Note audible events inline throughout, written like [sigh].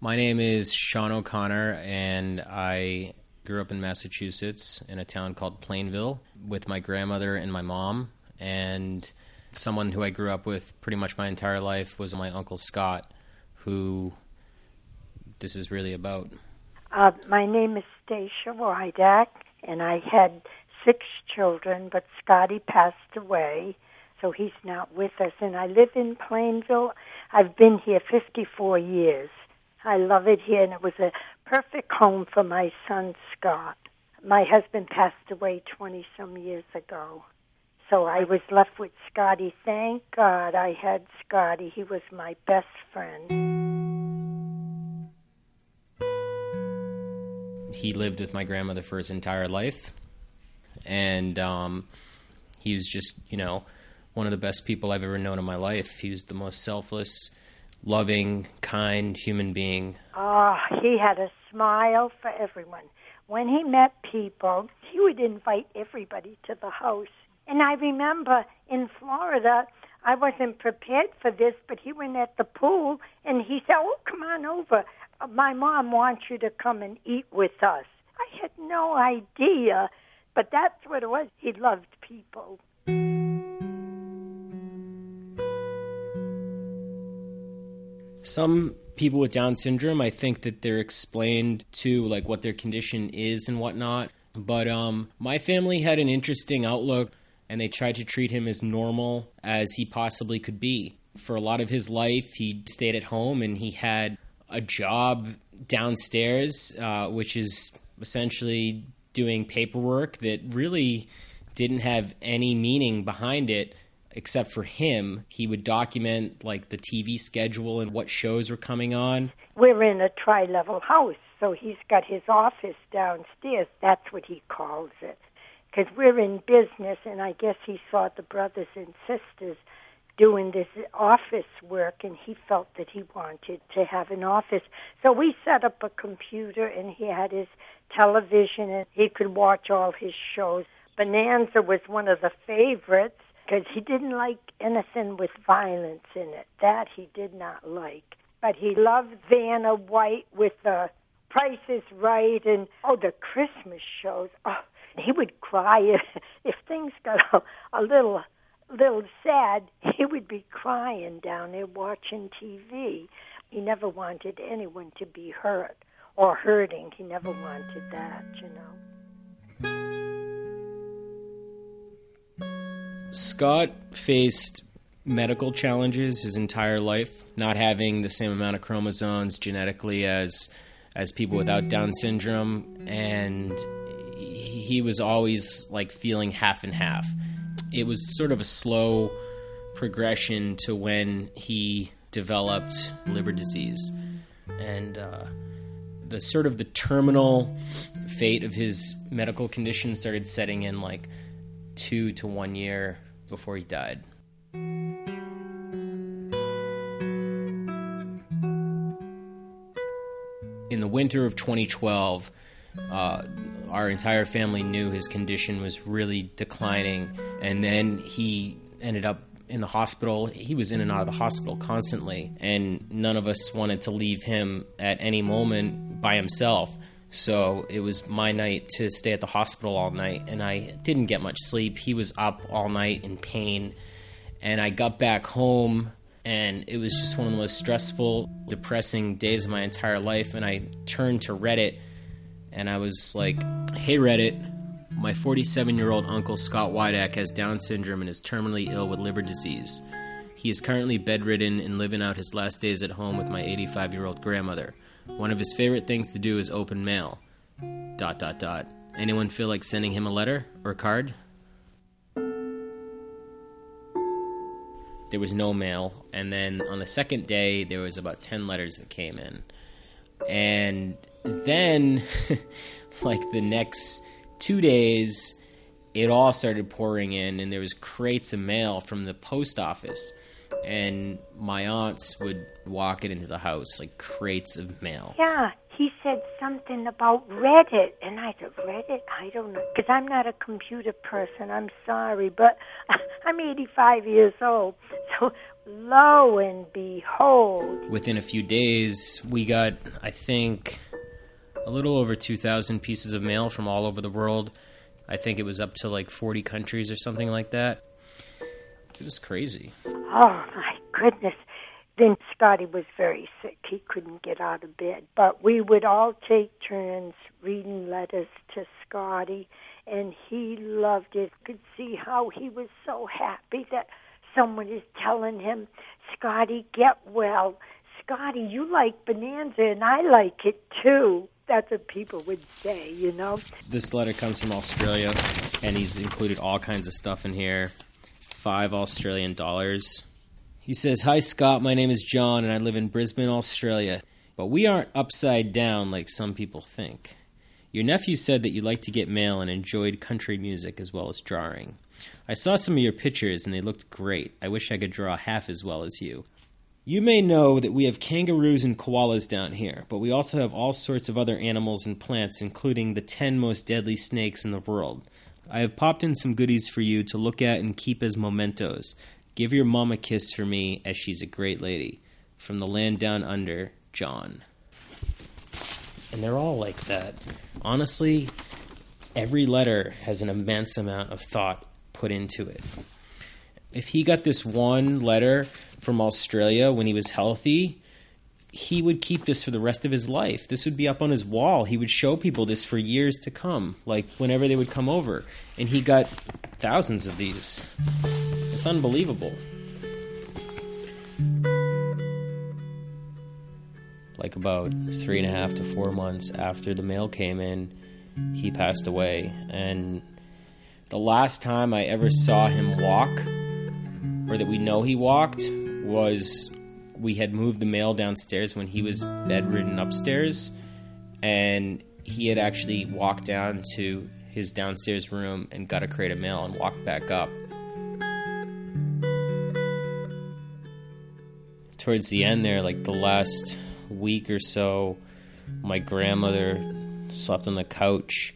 My name is Sean O'Connor, and I grew up in Massachusetts in a town called Plainville with my grandmother and my mom. And someone who I grew up with pretty much my entire life was my uncle Scott, who this is really about. Uh, my name is Stacia Wydak, and I had six children, but Scotty passed away, so he's not with us. And I live in Plainville. I've been here 54 years. I love it here, and it was a perfect home for my son Scott. My husband passed away 20 some years ago. So I was left with Scotty. Thank God I had Scotty. He was my best friend. He lived with my grandmother for his entire life. And um, he was just, you know, one of the best people I've ever known in my life. He was the most selfless, loving, kind human being. Oh, he had a smile for everyone. When he met people, he would invite everybody to the house. And I remember in Florida, I wasn't prepared for this, but he went at the pool and he said, Oh, come on over. My mom wants you to come and eat with us. I had no idea, but that's what it was. He loved people. Some people with Down syndrome, I think that they're explained to like what their condition is and whatnot. But um, my family had an interesting outlook, and they tried to treat him as normal as he possibly could be. For a lot of his life, he stayed at home and he had a job downstairs, uh, which is essentially doing paperwork that really didn't have any meaning behind it except for him, he would document like the TV schedule and what shows were coming on. We're in a tri level house, so he's got his office downstairs. That's what he calls it. Because we're in business, and I guess he saw the brothers and sisters doing this office work, and he felt that he wanted to have an office. So we set up a computer, and he had his television, and he could watch all his shows. Bonanza was one of the favorites because he didn't like anything with violence in it. That he did not like. But he loved Vanna White with the Price is Right and oh the Christmas shows. Oh, he would cry if, [laughs] if things got a, a little little sad. He would be crying down there watching TV. He never wanted anyone to be hurt or hurting. He never wanted that, you know. Scott faced medical challenges his entire life, not having the same amount of chromosomes genetically as as people without Down syndrome, and he was always like feeling half and half. It was sort of a slow progression to when he developed liver disease, and uh, the sort of the terminal fate of his medical condition started setting in like two to one year before he died. In the winter of 2012, uh, our entire family knew his condition was really declining, and then he ended up in the hospital. He was in and out of the hospital constantly, and none of us wanted to leave him at any moment by himself. So it was my night to stay at the hospital all night, and I didn't get much sleep. He was up all night in pain, and I got back home, and it was just one of the most stressful, depressing days of my entire life. And I turned to Reddit, and I was like, "Hey Reddit, my 47 year old uncle Scott Wydak has Down syndrome and is terminally ill with liver disease. He is currently bedridden and living out his last days at home with my 85 year old grandmother." One of his favorite things to do is open mail. Dot dot dot. Anyone feel like sending him a letter or a card? There was no mail, and then on the second day there was about 10 letters that came in. And then, [laughs] like the next two days, it all started pouring in, and there was crates of mail from the post office. And my aunts would walk it into the house, like crates of mail. Yeah, he said something about Reddit, and I said, Reddit? I don't know, because I'm not a computer person. I'm sorry, but [laughs] I'm 85 years old. [laughs] So lo and behold. Within a few days, we got, I think, a little over 2,000 pieces of mail from all over the world. I think it was up to like 40 countries or something like that. It was crazy. Oh, my goodness. Then Scotty was very sick. He couldn't get out of bed. But we would all take turns reading letters to Scotty, and he loved it. Could see how he was so happy that someone is telling him, Scotty, get well. Scotty, you like Bonanza, and I like it too. That's what people would say, you know. This letter comes from Australia, and he's included all kinds of stuff in here. Five Australian dollars. He says, Hi, Scott. My name is John, and I live in Brisbane, Australia. But we aren't upside down like some people think. Your nephew said that you liked to get mail and enjoyed country music as well as drawing. I saw some of your pictures and they looked great. I wish I could draw half as well as you. You may know that we have kangaroos and koalas down here, but we also have all sorts of other animals and plants, including the 10 most deadly snakes in the world. I have popped in some goodies for you to look at and keep as mementos. Give your mom a kiss for me, as she's a great lady. From the land down under, John. And they're all like that. Honestly, every letter has an immense amount of thought put into it. If he got this one letter from Australia when he was healthy, he would keep this for the rest of his life. This would be up on his wall. He would show people this for years to come, like whenever they would come over. And he got thousands of these. It's unbelievable. Like about three and a half to four months after the mail came in, he passed away. And the last time I ever saw him walk, or that we know he walked, was we had moved the mail downstairs when he was bedridden upstairs, and he had actually walked down to his downstairs room and got a crate of mail and walked back up. Towards the end, there, like the last week or so, my grandmother slept on the couch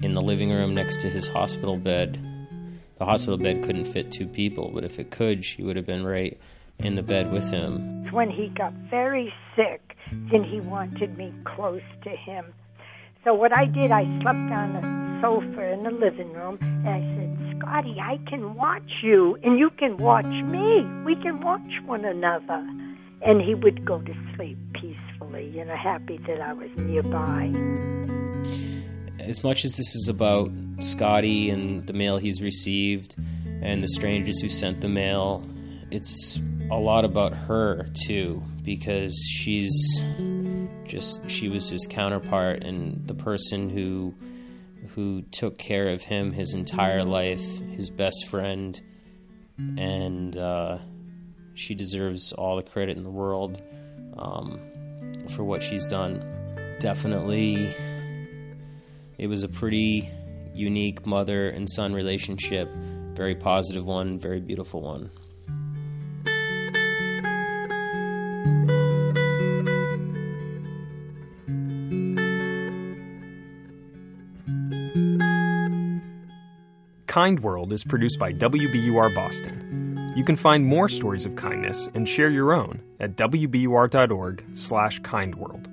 in the living room next to his hospital bed. The hospital bed couldn't fit two people, but if it could, she would have been right in the bed with him. When he got very sick, then he wanted me close to him. So what I did, I slept on the sofa in the living room, and I said, Scotty, I can watch you, and you can watch me. We can watch one another. And he would go to sleep peacefully, you know, happy that I was nearby as much as this is about Scotty and the mail he's received and the strangers who sent the mail, it's a lot about her too because she's just she was his counterpart and the person who who took care of him his entire life, his best friend, and uh, she deserves all the credit in the world um, for what she's done. Definitely it was a pretty unique mother and son relationship, very positive one, very beautiful one. Kind World is produced by WBUR Boston. You can find more stories of kindness and share your own at wbur.org/kindworld.